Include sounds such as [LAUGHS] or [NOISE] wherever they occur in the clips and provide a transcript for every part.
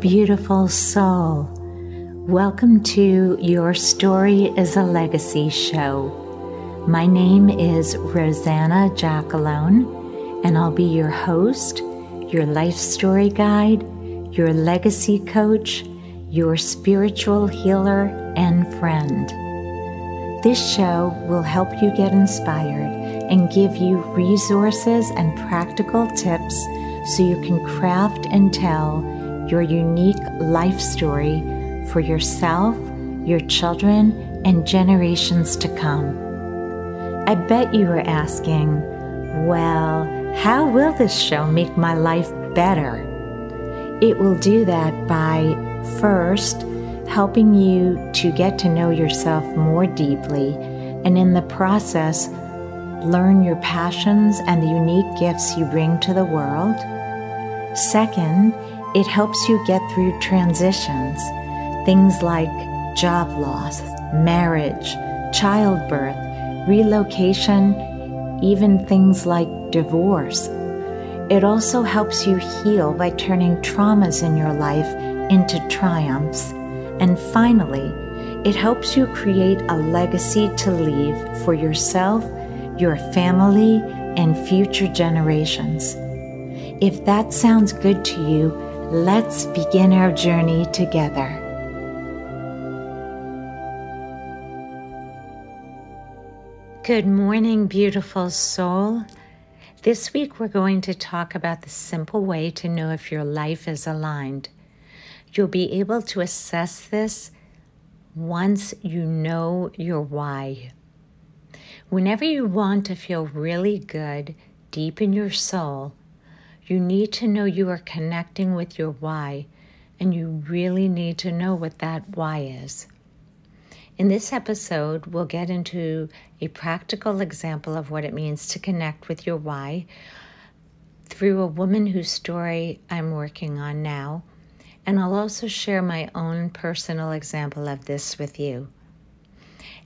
Beautiful soul. Welcome to Your Story is a Legacy show. My name is Rosanna Jackalone, and I'll be your host, your life story guide, your legacy coach, your spiritual healer, and friend. This show will help you get inspired and give you resources and practical tips so you can craft and tell your unique life story for yourself, your children, and generations to come. I bet you are asking, well, how will this show make my life better? It will do that by first helping you to get to know yourself more deeply, and in the process, learn your passions and the unique gifts you bring to the world. Second, it helps you get through transitions, things like job loss, marriage, childbirth, relocation, even things like divorce. It also helps you heal by turning traumas in your life into triumphs. And finally, it helps you create a legacy to leave for yourself, your family, and future generations. If that sounds good to you, Let's begin our journey together. Good morning, beautiful soul. This week we're going to talk about the simple way to know if your life is aligned. You'll be able to assess this once you know your why. Whenever you want to feel really good deep in your soul, you need to know you are connecting with your why, and you really need to know what that why is. In this episode, we'll get into a practical example of what it means to connect with your why through a woman whose story I'm working on now, and I'll also share my own personal example of this with you.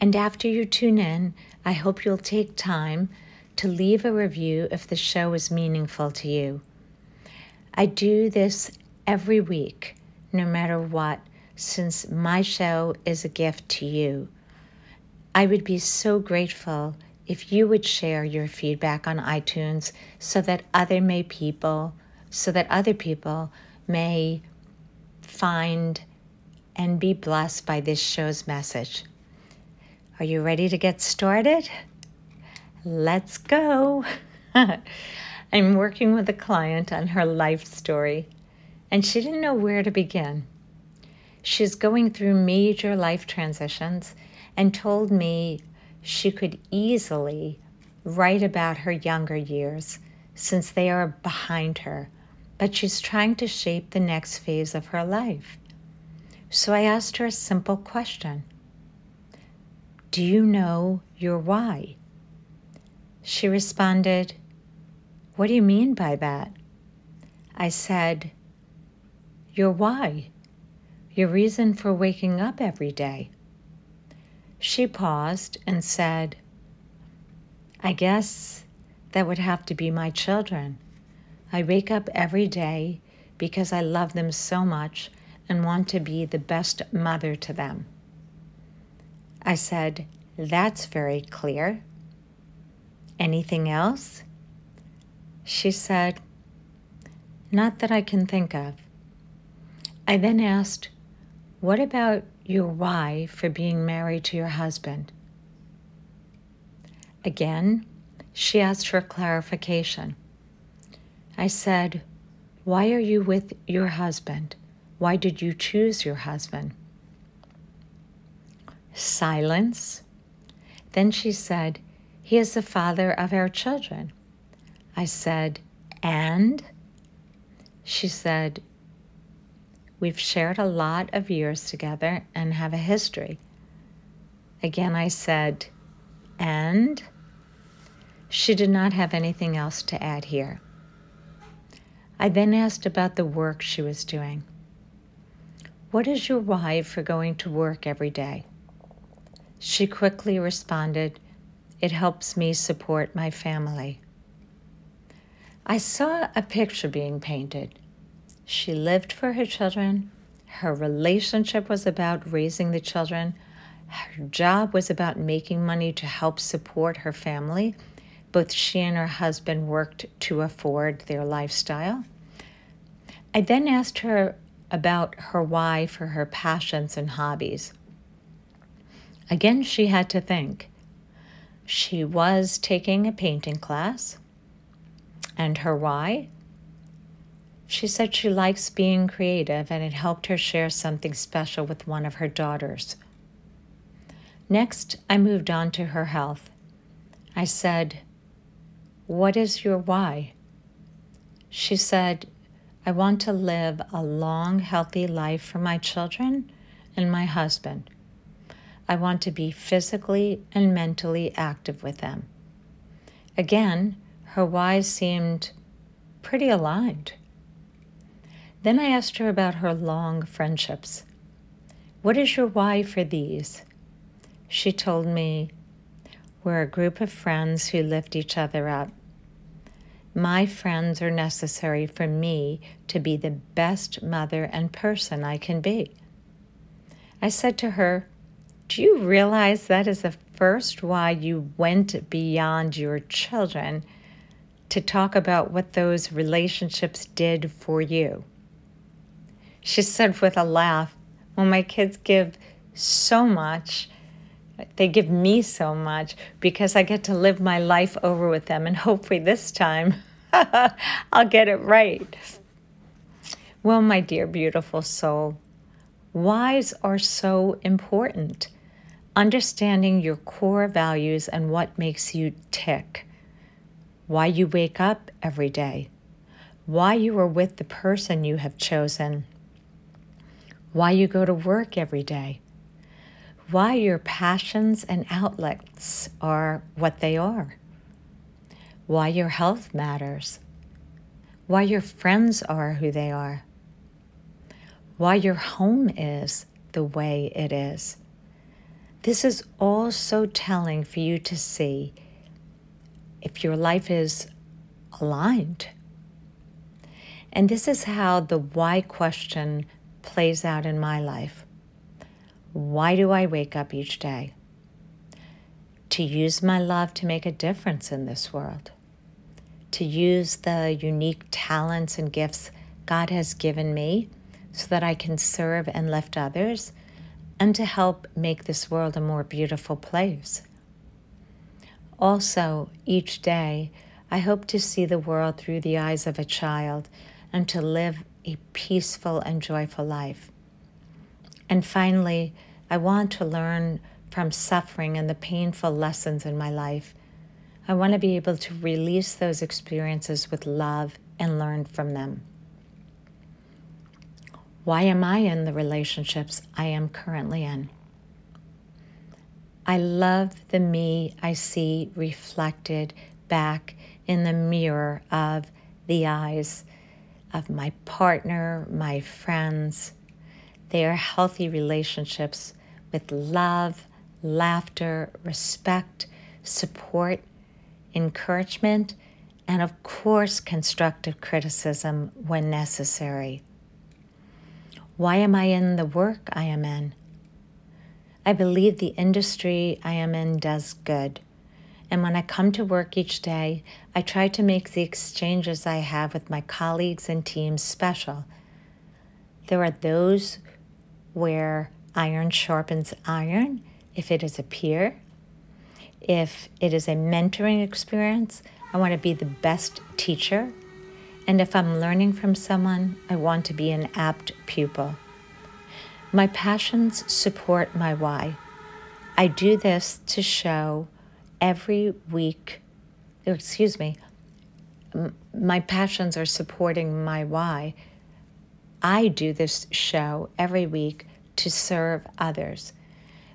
And after you tune in, I hope you'll take time to leave a review if the show is meaningful to you. I do this every week, no matter what, since my show is a gift to you. I would be so grateful if you would share your feedback on iTunes so that other may people so that other people may find and be blessed by this show's message. Are you ready to get started? Let's go. [LAUGHS] I'm working with a client on her life story, and she didn't know where to begin. She's going through major life transitions and told me she could easily write about her younger years since they are behind her, but she's trying to shape the next phase of her life. So I asked her a simple question Do you know your why? She responded, What do you mean by that? I said, Your why, your reason for waking up every day. She paused and said, I guess that would have to be my children. I wake up every day because I love them so much and want to be the best mother to them. I said, That's very clear. Anything else? She said, Not that I can think of. I then asked, What about your why for being married to your husband? Again, she asked for clarification. I said, Why are you with your husband? Why did you choose your husband? Silence. Then she said, he is the father of our children. I said, And? She said, We've shared a lot of years together and have a history. Again, I said, And? She did not have anything else to add here. I then asked about the work she was doing. What is your why for going to work every day? She quickly responded, it helps me support my family. I saw a picture being painted. She lived for her children. Her relationship was about raising the children. Her job was about making money to help support her family. Both she and her husband worked to afford their lifestyle. I then asked her about her why for her passions and hobbies. Again, she had to think. She was taking a painting class. And her why? She said she likes being creative and it helped her share something special with one of her daughters. Next, I moved on to her health. I said, What is your why? She said, I want to live a long, healthy life for my children and my husband. I want to be physically and mentally active with them. Again, her whys seemed pretty aligned. Then I asked her about her long friendships. What is your why for these? She told me, We're a group of friends who lift each other up. My friends are necessary for me to be the best mother and person I can be. I said to her, Do you realize that is the first why you went beyond your children to talk about what those relationships did for you? She said with a laugh, Well, my kids give so much. They give me so much because I get to live my life over with them, and hopefully this time [LAUGHS] I'll get it right. Well, my dear beautiful soul, whys are so important. Understanding your core values and what makes you tick. Why you wake up every day. Why you are with the person you have chosen. Why you go to work every day. Why your passions and outlets are what they are why your health matters, why your friends are who they are, why your home is the way it is. This is all so telling for you to see if your life is aligned. And this is how the why question plays out in my life. Why do I wake up each day? To use my love to make a difference in this world to use the unique talents and gifts God has given me so that I can serve and lift others and to help make this world a more beautiful place. Also, each day, I hope to see the world through the eyes of a child and to live a peaceful and joyful life. And finally, I want to learn from suffering and the painful lessons in my life I want to be able to release those experiences with love and learn from them. Why am I in the relationships I am currently in? I love the me I see reflected back in the mirror of the eyes of my partner, my friends. They are healthy relationships with love, laughter, respect, support, encouragement, and of course, constructive criticism when necessary. Why am I in the work I am in? I believe the industry I am in does good. And when I come to work each day, I try to make the exchanges I have with my colleagues and teams special. There are those where iron sharpens iron if it is a peer, if it is a mentoring experience, I want to be the best teacher. And if I'm learning from someone, I want to be an apt pupil. My passions support my why. I do this to show every week, excuse me, my passions are supporting my why. I do this show every week to serve others.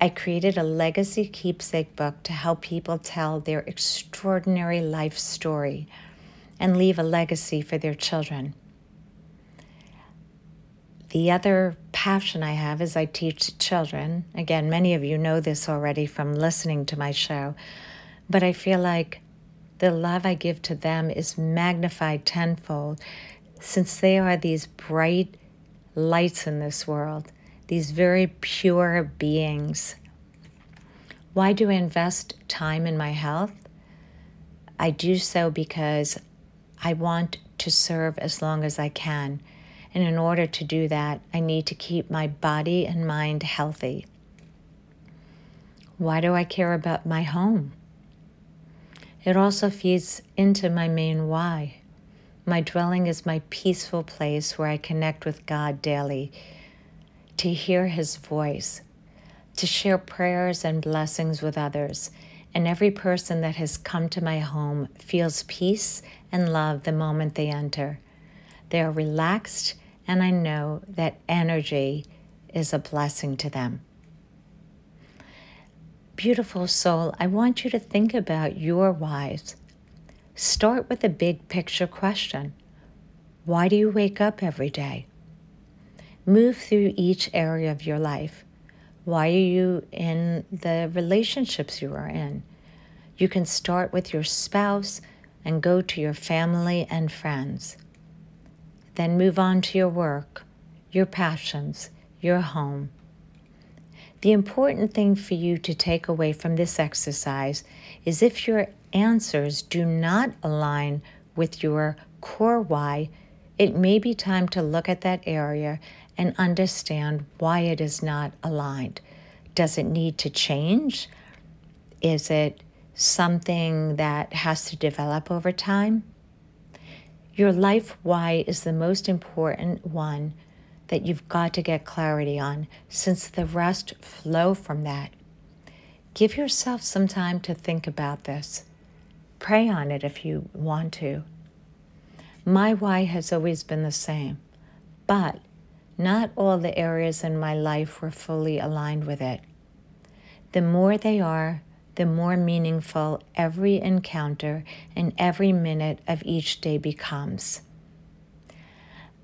I created a legacy keepsake book to help people tell their extraordinary life story and leave a legacy for their children. The other passion I have is I teach children. Again, many of you know this already from listening to my show, but I feel like the love I give to them is magnified tenfold since they are these bright lights in this world, these very pure beings. Why do I invest time in my health? I do so because I want to serve as long as I can. And in order to do that, I need to keep my body and mind healthy. Why do I care about my home? It also feeds into my main why. My dwelling is my peaceful place where I connect with God daily, to hear His voice, to share prayers and blessings with others. And every person that has come to my home feels peace and love the moment they enter. They are relaxed, and I know that energy is a blessing to them. Beautiful soul, I want you to think about your whys. Start with a big picture question Why do you wake up every day? Move through each area of your life. Why are you in the relationships you are in? You can start with your spouse and go to your family and friends. Then move on to your work, your passions, your home the important thing for you to take away from this exercise is if your answers do not align with your core why, it may be time to look at that area and understand why it is not aligned. Does it need to change? Is it something that has to develop over time? Your life why is the most important one that you've got to get clarity on, since the rest flow from that. Give yourself some time to think about this. Pray on it if you want to. My why has always been the same, but not all the areas in my life were fully aligned with it. The more they are, the more meaningful every encounter and every minute of each day becomes.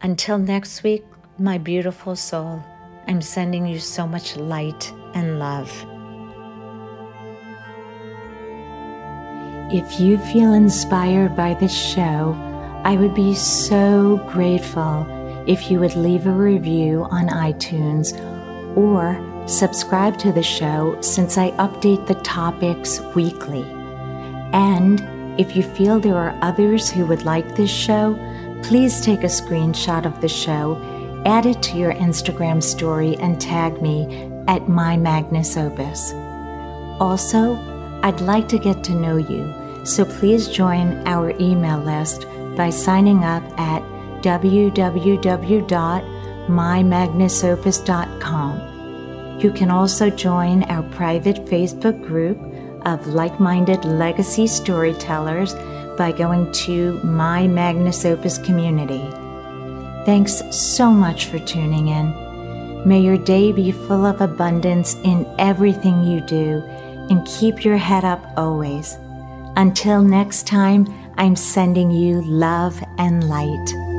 Until next week, my beautiful soul, I'm sending you so much light and love. If you feel inspired by this show, I would be so grateful if you would leave a review on iTunes or subscribe to the show since I update the topics weekly. And if you feel there are others who would like this show, please take a screenshot of the show add it to your Instagram story and tag me at my Magnus Opus. Also, I'd like to get to know you, so please join our email list by signing up at www.mymagnusopus.com. You can also join our private Facebook group of like minded legacy storytellers by going to My Magnus Opus Community. Thanks so much for tuning in. May your day be full of abundance in everything you do and keep your head up always. Until next time, I'm sending you love and light.